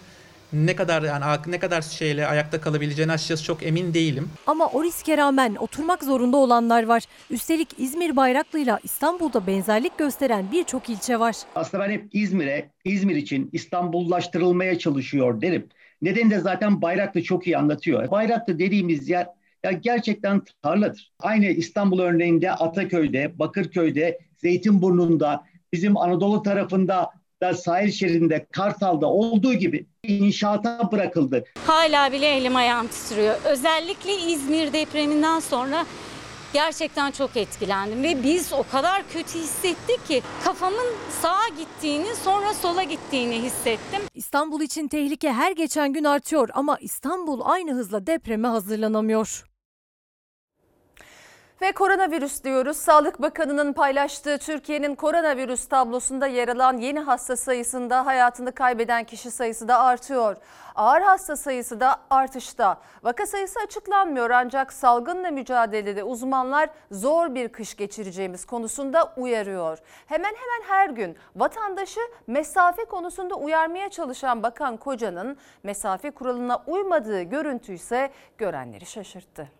ne kadar yani ne kadar şeyle ayakta kalabileceğine açıkçası çok emin değilim. Ama o riske rağmen oturmak zorunda olanlar var. Üstelik İzmir Bayraklı'yla İstanbul'da benzerlik gösteren birçok ilçe var. Aslında ben hep İzmir'e, İzmir için İstanbullaştırılmaya çalışıyor derim. Nedeni de zaten Bayraklı çok iyi anlatıyor. Bayraklı dediğimiz yer ya gerçekten tarladır. Aynı İstanbul örneğinde Ataköy'de, Bakırköy'de, Zeytinburnu'nda, bizim Anadolu tarafında da sahil şeridinde, Kartal'da olduğu gibi inşaata bırakıldı. Hala bile elim ayağım titriyor. Özellikle İzmir depreminden sonra gerçekten çok etkilendim ve biz o kadar kötü hissettik ki kafamın sağa gittiğini sonra sola gittiğini hissettim. İstanbul için tehlike her geçen gün artıyor ama İstanbul aynı hızla depreme hazırlanamıyor. Ve koronavirüs diyoruz. Sağlık Bakanı'nın paylaştığı Türkiye'nin koronavirüs tablosunda yer alan yeni hasta sayısında hayatını kaybeden kişi sayısı da artıyor. Ağır hasta sayısı da artışta. Vaka sayısı açıklanmıyor ancak salgınla mücadelede uzmanlar zor bir kış geçireceğimiz konusunda uyarıyor. Hemen hemen her gün vatandaşı mesafe konusunda uyarmaya çalışan Bakan Koca'nın mesafe kuralına uymadığı görüntü ise görenleri şaşırttı.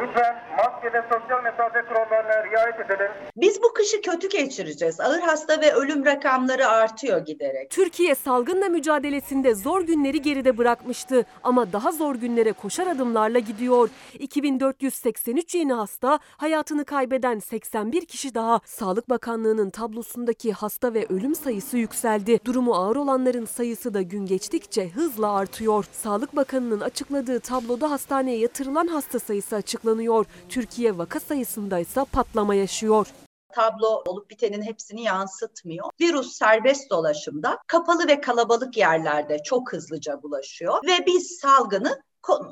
Lütfen maske ve sosyal mesafe kurallarına riayet edelim. Biz bu kışı kötü geçireceğiz. Ağır hasta ve ölüm rakamları artıyor giderek. Türkiye salgınla mücadelesinde zor günleri geride bırakmıştı ama daha zor günlere koşar adımlarla gidiyor. 2483 yeni hasta, hayatını kaybeden 81 kişi daha. Sağlık Bakanlığı'nın tablosundaki hasta ve ölüm sayısı yükseldi. Durumu ağır olanların sayısı da gün geçtikçe hızla artıyor. Sağlık Bakanı'nın açıkladığı tabloda hastaneye yatırılan hasta sayısı açıklanıyor. Türkiye vaka sayısında ise patlama yaşıyor tablo olup bitenin hepsini yansıtmıyor. Virüs serbest dolaşımda kapalı ve kalabalık yerlerde çok hızlıca bulaşıyor ve biz salgını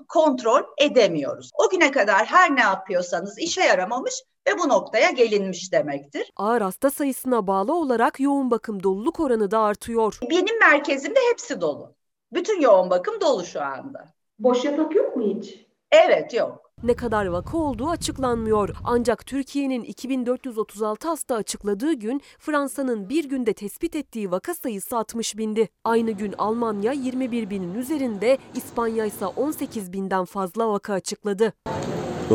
kontrol edemiyoruz. O güne kadar her ne yapıyorsanız işe yaramamış ve bu noktaya gelinmiş demektir. Ağır hasta sayısına bağlı olarak yoğun bakım doluluk oranı da artıyor. Benim merkezimde hepsi dolu. Bütün yoğun bakım dolu şu anda. Boş yatak yok mu hiç? Evet yok. Ne kadar vaka olduğu açıklanmıyor. Ancak Türkiye'nin 2436 hasta açıkladığı gün Fransa'nın bir günde tespit ettiği vaka sayısı 60 bindi. Aynı gün Almanya 21 binin üzerinde, İspanya ise 18 binden fazla vaka açıkladı. De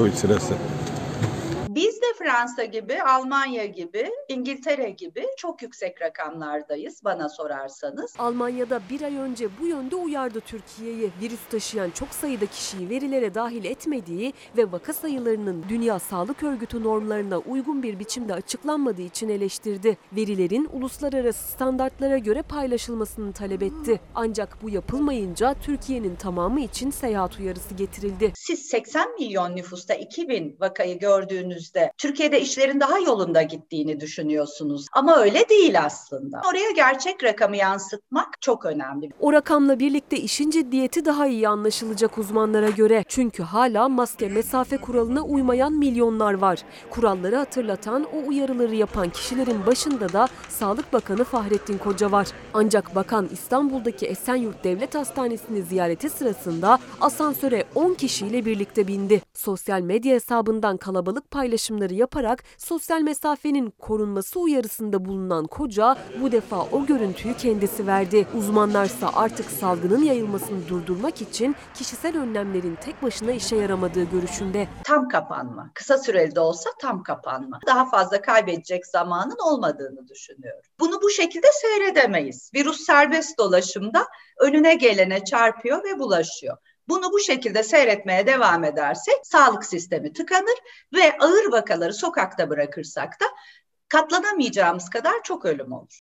Fransa gibi, Almanya gibi, İngiltere gibi çok yüksek rakamlardayız bana sorarsanız. Almanya'da bir ay önce bu yönde uyardı Türkiye'yi. Virüs taşıyan çok sayıda kişiyi verilere dahil etmediği ve vaka sayılarının Dünya Sağlık Örgütü normlarına uygun bir biçimde açıklanmadığı için eleştirdi. Verilerin uluslararası standartlara göre paylaşılmasını talep etti. Ancak bu yapılmayınca Türkiye'nin tamamı için seyahat uyarısı getirildi. Siz 80 milyon nüfusta 2000 vakayı gördüğünüz Türkiye'de işlerin daha yolunda gittiğini düşünüyorsunuz. Ama öyle değil aslında. Oraya gerçek rakamı yansıtmak çok önemli. O rakamla birlikte işin ciddiyeti daha iyi anlaşılacak uzmanlara göre. Çünkü hala maske mesafe kuralına uymayan milyonlar var. Kuralları hatırlatan, o uyarıları yapan kişilerin başında da Sağlık Bakanı Fahrettin Koca var. Ancak bakan İstanbul'daki Esenyurt Devlet Hastanesi'ni ziyareti sırasında asansöre 10 kişiyle birlikte bindi. Sosyal medya hesabından kalabalık paylaşımları yaparak sosyal mesafenin korunması uyarısında bulunan Koca bu defa o görüntüyü kendisi verdi. Uzmanlarsa artık salgının yayılmasını durdurmak için kişisel önlemlerin tek başına işe yaramadığı görüşünde. Tam kapanma, kısa süreli de olsa tam kapanma. Daha fazla kaybedecek zamanın olmadığını düşünüyorum. Bunu bu şekilde seyredemeyiz. Virüs serbest dolaşımda önüne gelene çarpıyor ve bulaşıyor. Bunu bu şekilde seyretmeye devam edersek sağlık sistemi tıkanır ve ağır vakaları sokakta bırakırsak da katlanamayacağımız kadar çok ölüm olur.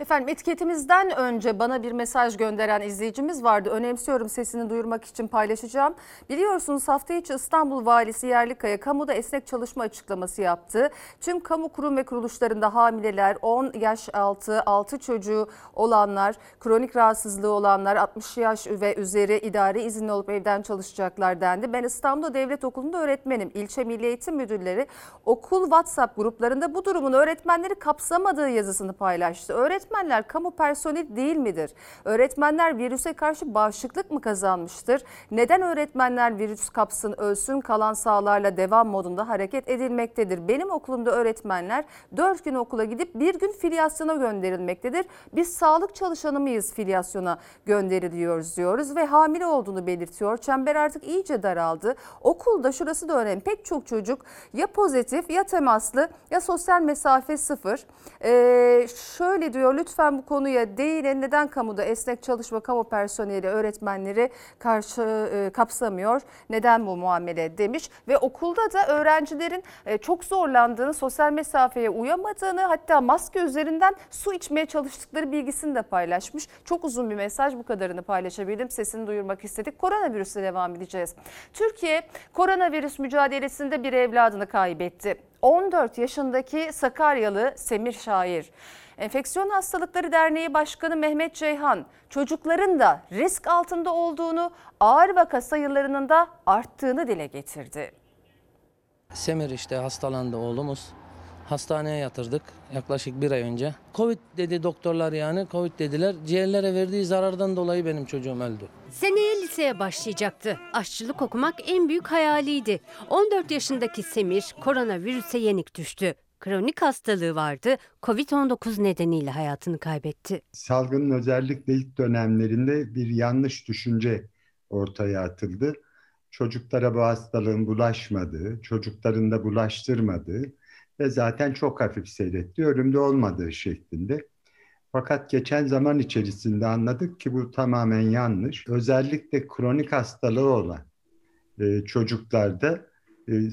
Efendim etiketimizden önce bana bir mesaj gönderen izleyicimiz vardı. Önemsiyorum sesini duyurmak için paylaşacağım. Biliyorsunuz hafta içi İstanbul Valisi Yerlikaya kamuda esnek çalışma açıklaması yaptı. Tüm kamu kurum ve kuruluşlarında hamileler, 10 yaş altı, 6 çocuğu olanlar, kronik rahatsızlığı olanlar, 60 yaş ve üzeri idari izinli olup evden çalışacaklar dendi. Ben İstanbul'da devlet okulunda öğretmenim. İlçe Milli Eğitim Müdürleri okul WhatsApp gruplarında bu durumun öğretmenleri kapsamadığı yazısını paylaştı. Öğretmen Öğretmenler kamu personeli değil midir? Öğretmenler virüse karşı bağışıklık mı kazanmıştır? Neden öğretmenler virüs kapsın ölsün kalan sahalarla devam modunda hareket edilmektedir? Benim okulumda öğretmenler 4 gün okula gidip bir gün filyasyona gönderilmektedir. Biz sağlık çalışanı mıyız filyasyona gönderiliyoruz diyoruz ve hamile olduğunu belirtiyor. Çember artık iyice daraldı. Okulda şurası da önemli pek çok çocuk ya pozitif ya temaslı ya sosyal mesafe sıfır. Ee, şöyle diyor. Lütfen bu konuya değinin. Neden kamuda esnek çalışma kamu personeli öğretmenleri karşı e, kapsamıyor? Neden bu muamele demiş ve okulda da öğrencilerin e, çok zorlandığını, sosyal mesafeye uyamadığını hatta maske üzerinden su içmeye çalıştıkları bilgisini de paylaşmış. Çok uzun bir mesaj bu kadarını paylaşabildim. Sesini duyurmak istedik. Koronavirüsle devam edeceğiz. Türkiye koronavirüs mücadelesinde bir evladını kaybetti. 14 yaşındaki Sakaryalı Semir Şair. Enfeksiyon Hastalıkları Derneği Başkanı Mehmet Ceyhan çocukların da risk altında olduğunu, ağır vaka sayılarının da arttığını dile getirdi. Semir işte hastalandı oğlumuz. Hastaneye yatırdık yaklaşık bir ay önce. Covid dedi doktorlar yani. Covid dediler. Ciğerlere verdiği zarardan dolayı benim çocuğum öldü. Seneye liseye başlayacaktı. Aşçılık okumak en büyük hayaliydi. 14 yaşındaki Semir koronavirüse yenik düştü. Kronik hastalığı vardı. Covid-19 nedeniyle hayatını kaybetti. Salgının özellikle ilk dönemlerinde bir yanlış düşünce ortaya atıldı. Çocuklara bu hastalığın bulaşmadığı, çocukların da bulaştırmadığı ve zaten çok hafif seyretti, ölümde olmadığı şeklinde. Fakat geçen zaman içerisinde anladık ki bu tamamen yanlış. Özellikle kronik hastalığı olan e, çocuklarda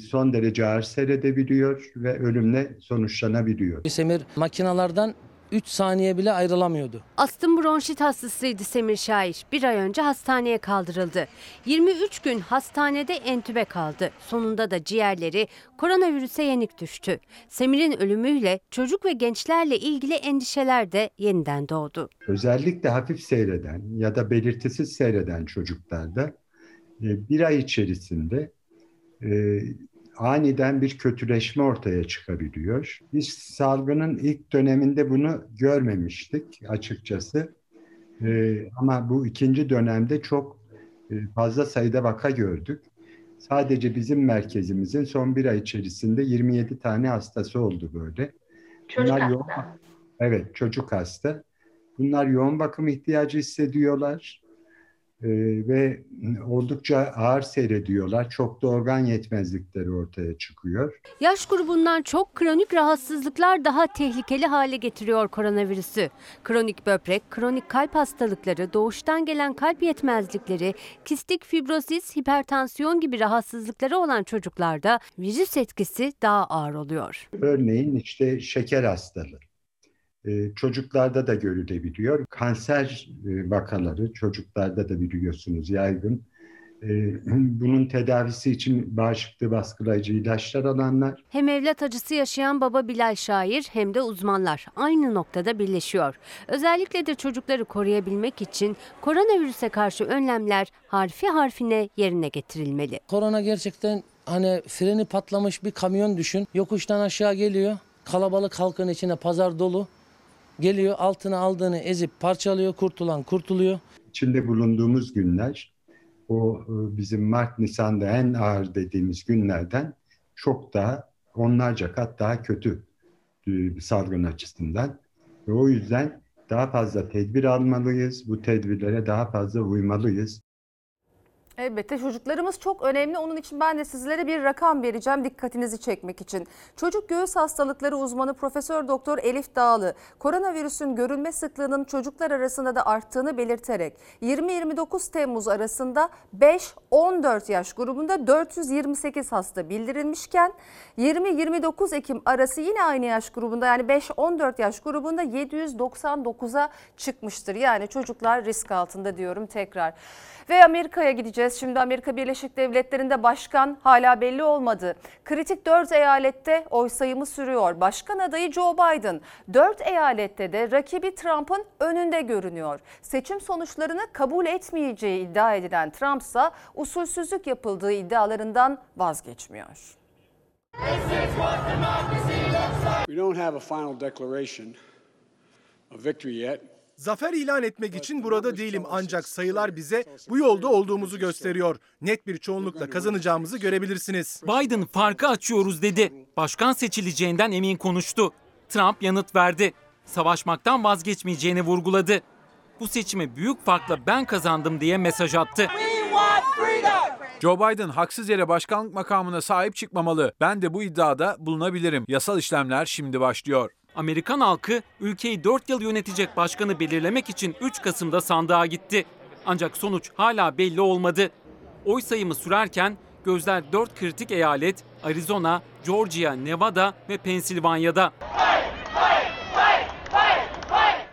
son derece ağır seyredebiliyor ve ölümle sonuçlanabiliyor. Semir makinalardan 3 saniye bile ayrılamıyordu. Astım bronşit hastasıydı Semir Şair. Bir ay önce hastaneye kaldırıldı. 23 gün hastanede entübe kaldı. Sonunda da ciğerleri koronavirüse yenik düştü. Semir'in ölümüyle çocuk ve gençlerle ilgili endişeler de yeniden doğdu. Özellikle hafif seyreden ya da belirtisiz seyreden çocuklarda e, bir ay içerisinde e, aniden bir kötüleşme ortaya çıkabiliyor. Biz salgının ilk döneminde bunu görmemiştik açıkçası. Ee, ama bu ikinci dönemde çok e, fazla sayıda vaka gördük. Sadece bizim merkezimizin son bir ay içerisinde 27 tane hastası oldu böyle. Çocuk Bunlar hasta. yoğun, evet çocuk hasta. Bunlar yoğun bakım ihtiyacı hissediyorlar. Ee, ve oldukça ağır seyrediyorlar. Çok da organ yetmezlikleri ortaya çıkıyor. Yaş grubundan çok kronik rahatsızlıklar daha tehlikeli hale getiriyor koronavirüsü. Kronik böbrek, kronik kalp hastalıkları, doğuştan gelen kalp yetmezlikleri, kistik fibrozis, hipertansiyon gibi rahatsızlıkları olan çocuklarda virüs etkisi daha ağır oluyor. Örneğin işte şeker hastalığı. Ee, çocuklarda da görülebiliyor. Kanser e, vakaları çocuklarda da biliyorsunuz yaygın. Ee, <clears throat> bunun tedavisi için bağışıklığı baskılayıcı ilaçlar alanlar Hem evlat acısı yaşayan baba Bilal Şair hem de uzmanlar aynı noktada birleşiyor. Özellikle de çocukları koruyabilmek için koronavirüse karşı önlemler harfi harfine yerine getirilmeli. Korona gerçekten hani freni patlamış bir kamyon düşün. Yokuştan aşağı geliyor. Kalabalık halkın içine pazar dolu. Geliyor altına aldığını ezip parçalıyor. Kurtulan kurtuluyor. içinde bulunduğumuz günler o e, bizim Mart Nisan'da en ağır dediğimiz günlerden çok daha onlarca kat daha kötü e, salgın açısından. Ve o yüzden daha fazla tedbir almalıyız. Bu tedbirlere daha fazla uymalıyız. Elbette çocuklarımız çok önemli. Onun için ben de sizlere bir rakam vereceğim dikkatinizi çekmek için. Çocuk göğüs hastalıkları uzmanı Profesör Doktor Elif Dağlı koronavirüsün görülme sıklığının çocuklar arasında da arttığını belirterek 20-29 Temmuz arasında 5-14 yaş grubunda 428 hasta bildirilmişken 20-29 Ekim arası yine aynı yaş grubunda yani 5-14 yaş grubunda 799'a çıkmıştır. Yani çocuklar risk altında diyorum tekrar. Ve Amerika'ya gideceğiz. Şimdi Amerika Birleşik Devletleri'nde başkan hala belli olmadı. Kritik 4 eyalette oy sayımı sürüyor. Başkan adayı Joe Biden 4 eyalette de rakibi Trump'ın önünde görünüyor. Seçim sonuçlarını kabul etmeyeceği iddia edilen Trump ise usulsüzlük yapıldığı iddialarından vazgeçmiyor. We don't have a final declaration of victory yet. Zafer ilan etmek için burada değilim ancak sayılar bize bu yolda olduğumuzu gösteriyor. Net bir çoğunlukla kazanacağımızı görebilirsiniz. Biden farkı açıyoruz dedi. Başkan seçileceğinden emin konuştu. Trump yanıt verdi. Savaşmaktan vazgeçmeyeceğini vurguladı. Bu seçimi büyük farkla ben kazandım diye mesaj attı. Joe Biden haksız yere başkanlık makamına sahip çıkmamalı. Ben de bu iddiada bulunabilirim. Yasal işlemler şimdi başlıyor. Amerikan halkı ülkeyi 4 yıl yönetecek başkanı belirlemek için 3 Kasım'da sandığa gitti. Ancak sonuç hala belli olmadı. Oy sayımı sürerken gözler 4 kritik eyalet Arizona, Georgia, Nevada ve Pensilvanya'da.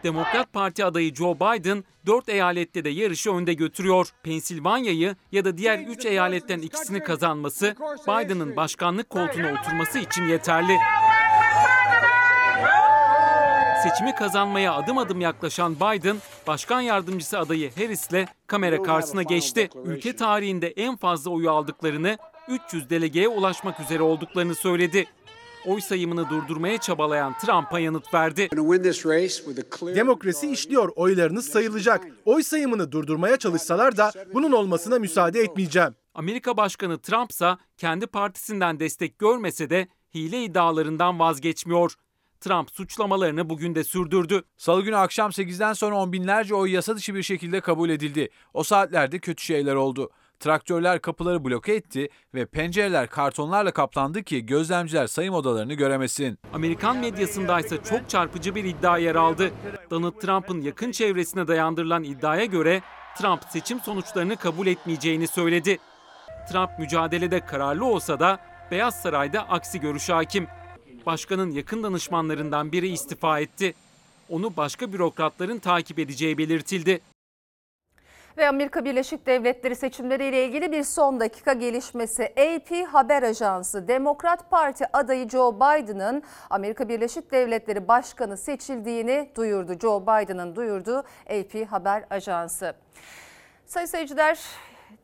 Demokrat Parti adayı Joe Biden 4 eyalette de yarışı önde götürüyor. Pensilvanya'yı ya da diğer 3 eyaletten ikisini kazanması Biden'ın başkanlık koltuğuna oturması için yeterli. Seçimi kazanmaya adım adım yaklaşan Biden, başkan yardımcısı adayı Harris'le kamera karşısına geçti. Ülke tarihinde en fazla oyu aldıklarını, 300 delegeye ulaşmak üzere olduklarını söyledi. Oy sayımını durdurmaya çabalayan Trump'a yanıt verdi. Demokrasi işliyor, oylarınız sayılacak. Oy sayımını durdurmaya çalışsalar da bunun olmasına müsaade etmeyeceğim. Amerika Başkanı Trump ise kendi partisinden destek görmese de hile iddialarından vazgeçmiyor. Trump suçlamalarını bugün de sürdürdü. Salı günü akşam 8'den sonra on binlerce oy yasa dışı bir şekilde kabul edildi. O saatlerde kötü şeyler oldu. Traktörler kapıları bloke etti ve pencereler kartonlarla kaplandı ki gözlemciler sayım odalarını göremesin. Amerikan medyasında ise çok çarpıcı bir iddia yer aldı. Donald Trump'ın yakın çevresine dayandırılan iddiaya göre Trump seçim sonuçlarını kabul etmeyeceğini söyledi. Trump mücadelede kararlı olsa da Beyaz Saray'da aksi görüş hakim. Başkanın yakın danışmanlarından biri istifa etti. Onu başka bürokratların takip edeceği belirtildi. Ve Amerika Birleşik Devletleri seçimleriyle ilgili bir son dakika gelişmesi. AP haber ajansı Demokrat Parti adayı Joe Biden'ın Amerika Birleşik Devletleri Başkanı seçildiğini duyurdu. Joe Biden'ın duyurduğu AP haber ajansı. Sayın seyirciler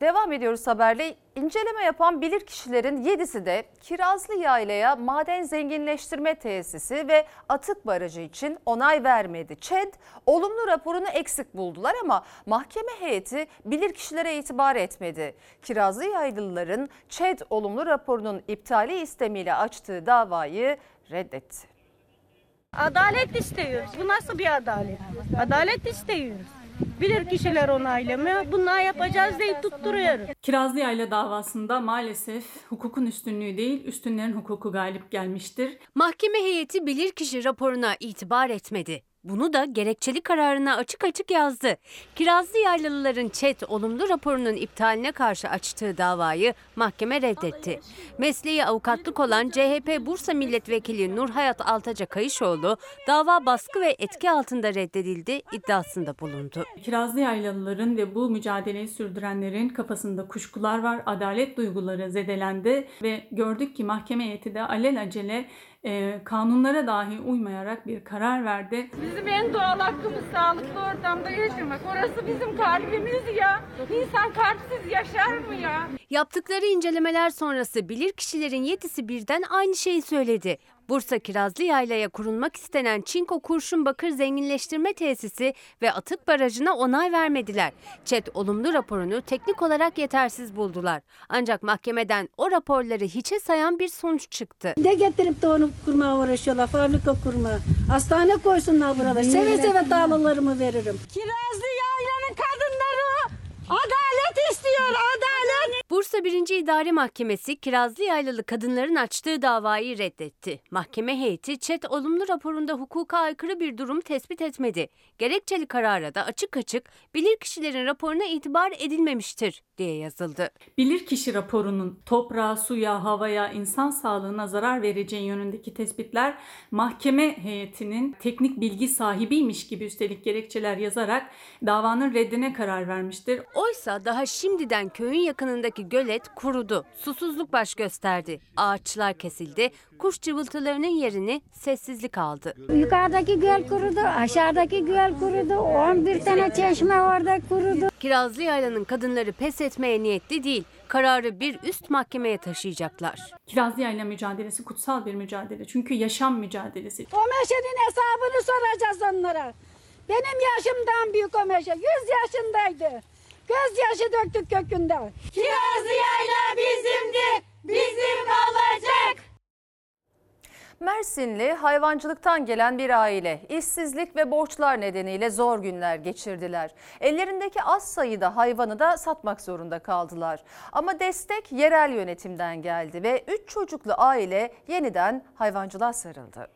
Devam ediyoruz haberle. İnceleme yapan bilirkişilerin 7'si de Kirazlı Yayla'ya maden zenginleştirme tesisi ve atık barajı için onay vermedi. ÇED olumlu raporunu eksik buldular ama mahkeme heyeti bilirkişilere itibar etmedi. Kirazlı Yaylıların ÇED olumlu raporunun iptali istemiyle açtığı davayı reddetti. Adalet istiyoruz. Bu nasıl bir adalet? Adalet istiyoruz. Bilir kişiler onaylamıyor. Bunlar yapacağız diye tutturuyoruz. Kirazlı Yayla davasında maalesef hukukun üstünlüğü değil, üstünlerin hukuku galip gelmiştir. Mahkeme heyeti bilirkişi raporuna itibar etmedi. Bunu da gerekçeli kararına açık açık yazdı. Kirazlı Yaylalıların ÇED olumlu raporunun iptaline karşı açtığı davayı mahkeme reddetti. Mesleği avukatlık olan CHP Bursa Milletvekili Nurhayat Altaca Kayışoğlu dava baskı ve etki altında reddedildi iddiasında bulundu. Kirazlı Yaylalıların ve bu mücadeleyi sürdürenlerin kafasında kuşkular var, adalet duyguları zedelendi ve gördük ki mahkeme heyeti de alelacele e, kanunlara dahi uymayarak bir karar verdi. Bizim en doğal hakkımız sağlıklı ortamda yaşamak. Orası bizim kalbimiz ya. İnsan kalpsiz yaşar mı ya? Yaptıkları incelemeler sonrası bilirkişilerin yetisi birden aynı şeyi söyledi. Bursa Kirazlı Yayla'ya kurulmak istenen Çinko Kurşun Bakır Zenginleştirme Tesisi ve atık barajına onay vermediler. ÇED olumlu raporunu teknik olarak yetersiz buldular. Ancak mahkemeden o raporları hiçe sayan bir sonuç çıktı. Ne getirip de onu kurmaya uğraşıyorlar, fabrika kurma. Hastane koysunlar burada. Seve seve dağlılarımı veririm. Kirazlı Yayla'nın kadınları adalet istiyor, adalet. Bursa 1. İdare Mahkemesi Kirazlı Yaylalı kadınların açtığı davayı reddetti. Mahkeme heyeti ÇED olumlu raporunda hukuka aykırı bir durum tespit etmedi. Gerekçeli karara da açık açık bilirkişilerin raporuna itibar edilmemiştir diye yazıldı. Bilirkişi raporunun toprağa, suya, havaya, insan sağlığına zarar vereceği yönündeki tespitler mahkeme heyetinin teknik bilgi sahibiymiş gibi üstelik gerekçeler yazarak davanın reddine karar vermiştir. Oysa daha şimdiden köyün yakınındaki gölet kurudu. Susuzluk baş gösterdi. Ağaçlar kesildi. Kuş cıvıltılarının yerini sessizlik aldı. Yukarıdaki göl kurudu, aşağıdaki göl kurudu. 11 tane çeşme orada kurudu. Kirazlı Yayla'nın kadınları pes etmeye niyetli değil. Kararı bir üst mahkemeye taşıyacaklar. Kirazlı Yayla mücadelesi kutsal bir mücadele. Çünkü yaşam mücadelesi. O meşenin hesabını soracağız onlara. Benim yaşımdan büyük o meşe. 100 yaşındaydı. Gözyaşı döktük kökünden. Kirazlı Yayla bizimdi, bizim kalacak. Mersinli hayvancılıktan gelen bir aile işsizlik ve borçlar nedeniyle zor günler geçirdiler. Ellerindeki az sayıda hayvanı da satmak zorunda kaldılar. Ama destek yerel yönetimden geldi ve 3 çocuklu aile yeniden hayvancılığa sarıldı.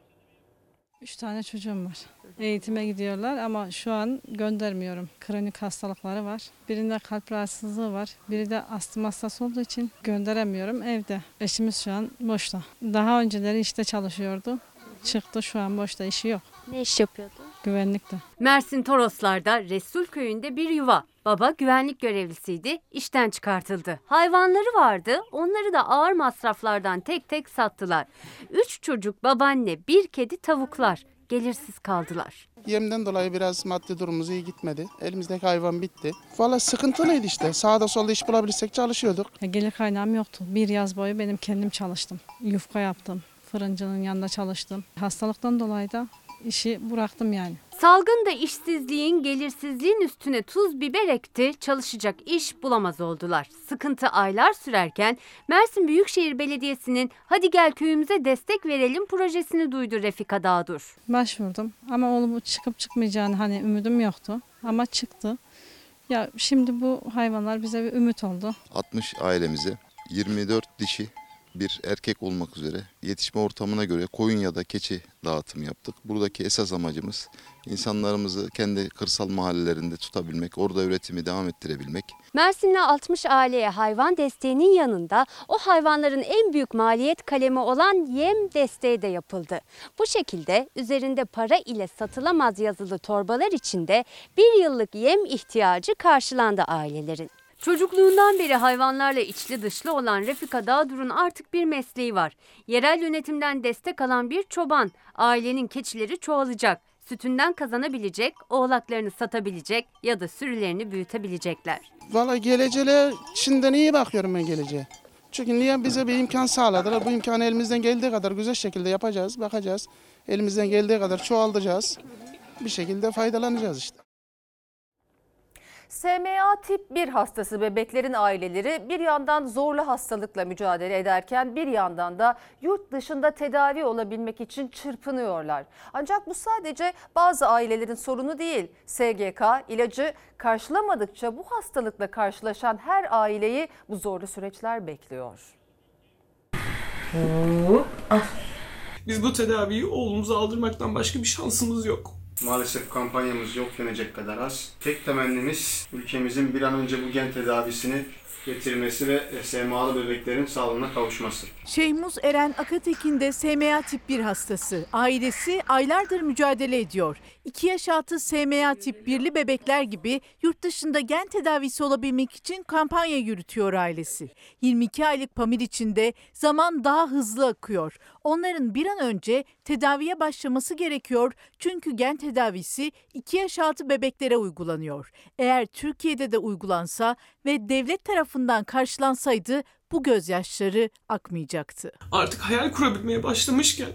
Üç tane çocuğum var. Eğitime gidiyorlar ama şu an göndermiyorum. Kronik hastalıkları var. Birinde kalp rahatsızlığı var. Biri de astım hastası olduğu için gönderemiyorum evde. Eşimiz şu an boşta. Daha önceleri işte çalışıyordu. Çıktı şu an boşta işi yok. Ne iş yapıyordu? Güvenlikte. Mersin Toroslar'da Resul köyünde bir yuva. Baba güvenlik görevlisiydi, işten çıkartıldı. Hayvanları vardı, onları da ağır masraflardan tek tek sattılar. Üç çocuk, babaanne, bir kedi, tavuklar. Gelirsiz kaldılar. Yemden dolayı biraz maddi durumumuz iyi gitmedi. Elimizdeki hayvan bitti. Valla sıkıntılıydı işte. Sağda solda iş bulabilirsek çalışıyorduk. Ya Gelir kaynağım yoktu. Bir yaz boyu benim kendim çalıştım. Yufka yaptım. Fırıncının yanında çalıştım. Hastalıktan dolayı da işi bıraktım yani. Salgın da işsizliğin, gelirsizliğin üstüne tuz biber ekti, çalışacak iş bulamaz oldular. Sıkıntı aylar sürerken Mersin Büyükşehir Belediyesi'nin Hadi Gel Köyümüze Destek Verelim projesini duydu Refika Dağdur. Başvurdum ama oğlum çıkıp çıkmayacağını hani ümidim yoktu ama çıktı. Ya şimdi bu hayvanlar bize bir ümit oldu. 60 ailemize 24 dişi bir erkek olmak üzere yetişme ortamına göre koyun ya da keçi dağıtım yaptık. Buradaki esas amacımız insanlarımızı kendi kırsal mahallelerinde tutabilmek, orada üretimi devam ettirebilmek. Mersin'le 60 aileye hayvan desteğinin yanında o hayvanların en büyük maliyet kalemi olan yem desteği de yapıldı. Bu şekilde üzerinde para ile satılamaz yazılı torbalar içinde bir yıllık yem ihtiyacı karşılandı ailelerin. Çocukluğundan beri hayvanlarla içli dışlı olan Refika Dağdur'un artık bir mesleği var. Yerel yönetimden destek alan bir çoban. Ailenin keçileri çoğalacak. Sütünden kazanabilecek, oğlaklarını satabilecek ya da sürülerini büyütebilecekler. Valla geleceğe şimdiden iyi bakıyorum ben geleceğe. Çünkü niye bize bir imkan sağladılar? Bu imkanı elimizden geldiği kadar güzel şekilde yapacağız, bakacağız. Elimizden geldiği kadar çoğaltacağız. Bir şekilde faydalanacağız işte. SMA tip 1 hastası bebeklerin aileleri bir yandan zorlu hastalıkla mücadele ederken bir yandan da yurt dışında tedavi olabilmek için çırpınıyorlar. Ancak bu sadece bazı ailelerin sorunu değil. SGK ilacı karşılamadıkça bu hastalıkla karşılaşan her aileyi bu zorlu süreçler bekliyor. Biz bu tedaviyi oğlumuza aldırmaktan başka bir şansımız yok. Maalesef kampanyamız yok denecek kadar az. Tek temennimiz ülkemizin bir an önce bu gen tedavisini getirmesi ve SMA'lı bebeklerin sağlığına kavuşması. Şehmuz Eren Akatekin de SMA tip 1 hastası. Ailesi aylardır mücadele ediyor. 2 yaş altı SMA tip 1'li bebekler gibi yurt dışında gen tedavisi olabilmek için kampanya yürütüyor ailesi. 22 aylık Pamir için de zaman daha hızlı akıyor. Onların bir an önce tedaviye başlaması gerekiyor çünkü gen tedavisi 2 yaş altı bebeklere uygulanıyor. Eğer Türkiye'de de uygulansa ve devlet tarafından karşılansaydı bu gözyaşları akmayacaktı. Artık hayal kurabilmeye başlamışken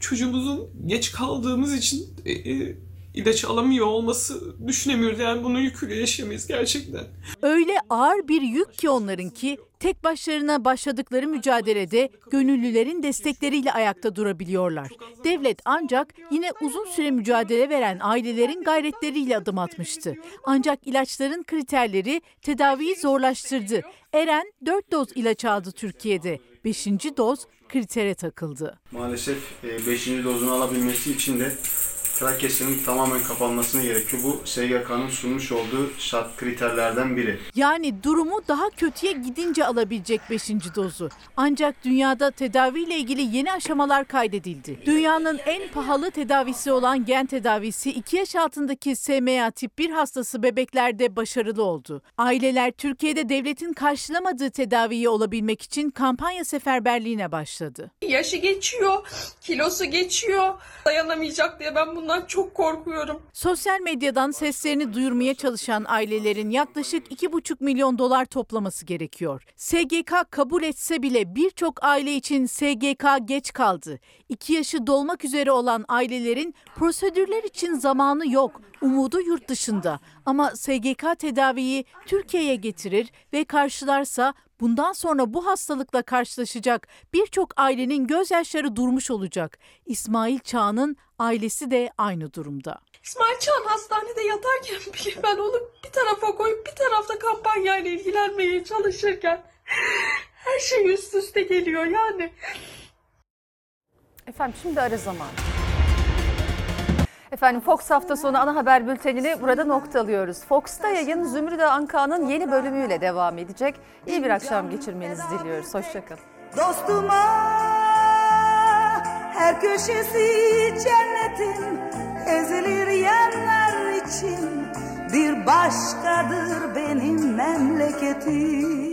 çocuğumuzun geç kaldığımız için e, e, ilaç alamıyor olması düşünemiyoruz. Yani bunun yüküyle yaşayamayız gerçekten. Öyle ağır bir yük ki onlarınki tek başlarına başladıkları mücadelede gönüllülerin destekleriyle ayakta durabiliyorlar. Devlet ancak yine uzun süre mücadele veren ailelerin gayretleriyle adım atmıştı. Ancak ilaçların kriterleri tedaviyi zorlaştırdı. Eren 4 doz ilaç aldı Türkiye'de. 5. doz kritere takıldı. Maalesef 5. dozunu alabilmesi için de Trakya'sının tamamen kapanmasını gerekiyor. Bu SGK'nın sunmuş olduğu şart kriterlerden biri. Yani durumu daha kötüye gidince alabilecek 5. dozu. Ancak dünyada tedaviyle ilgili yeni aşamalar kaydedildi. Dünyanın en pahalı tedavisi olan gen tedavisi 2 yaş altındaki SMA tip 1 hastası bebeklerde başarılı oldu. Aileler Türkiye'de devletin karşılamadığı tedaviyi olabilmek için kampanya seferberliğine başladı. Yaşı geçiyor, kilosu geçiyor. Dayanamayacak diye ben bundan çok korkuyorum. Sosyal medyadan seslerini duyurmaya çalışan ailelerin yaklaşık 2,5 milyon dolar toplaması gerekiyor. SGK kabul etse bile birçok aile için SGK geç kaldı. 2 yaşı dolmak üzere olan ailelerin prosedürler için zamanı yok. Umudu yurt dışında ama SGK tedaviyi Türkiye'ye getirir ve karşılarsa bundan sonra bu hastalıkla karşılaşacak birçok ailenin gözyaşları durmuş olacak. İsmail Çağ'ın ailesi de aynı durumda. İsmail Çağan hastanede yatarken <laughs> bile ben onu bir tarafa koyup bir tarafta kampanyayla ilgilenmeye çalışırken <laughs> her şey üst üste geliyor yani. Efendim şimdi ara zaman. Efendim Fox hafta sonu ana haber bültenini burada noktalıyoruz. Fox'ta yayın Zümrüde Anka'nın yeni bölümüyle devam edecek. İyi bir akşam geçirmenizi diliyoruz. Hoşçakalın. Dostuma her köşesi cennetin ezilir yerler için bir başkadır benim memleketim.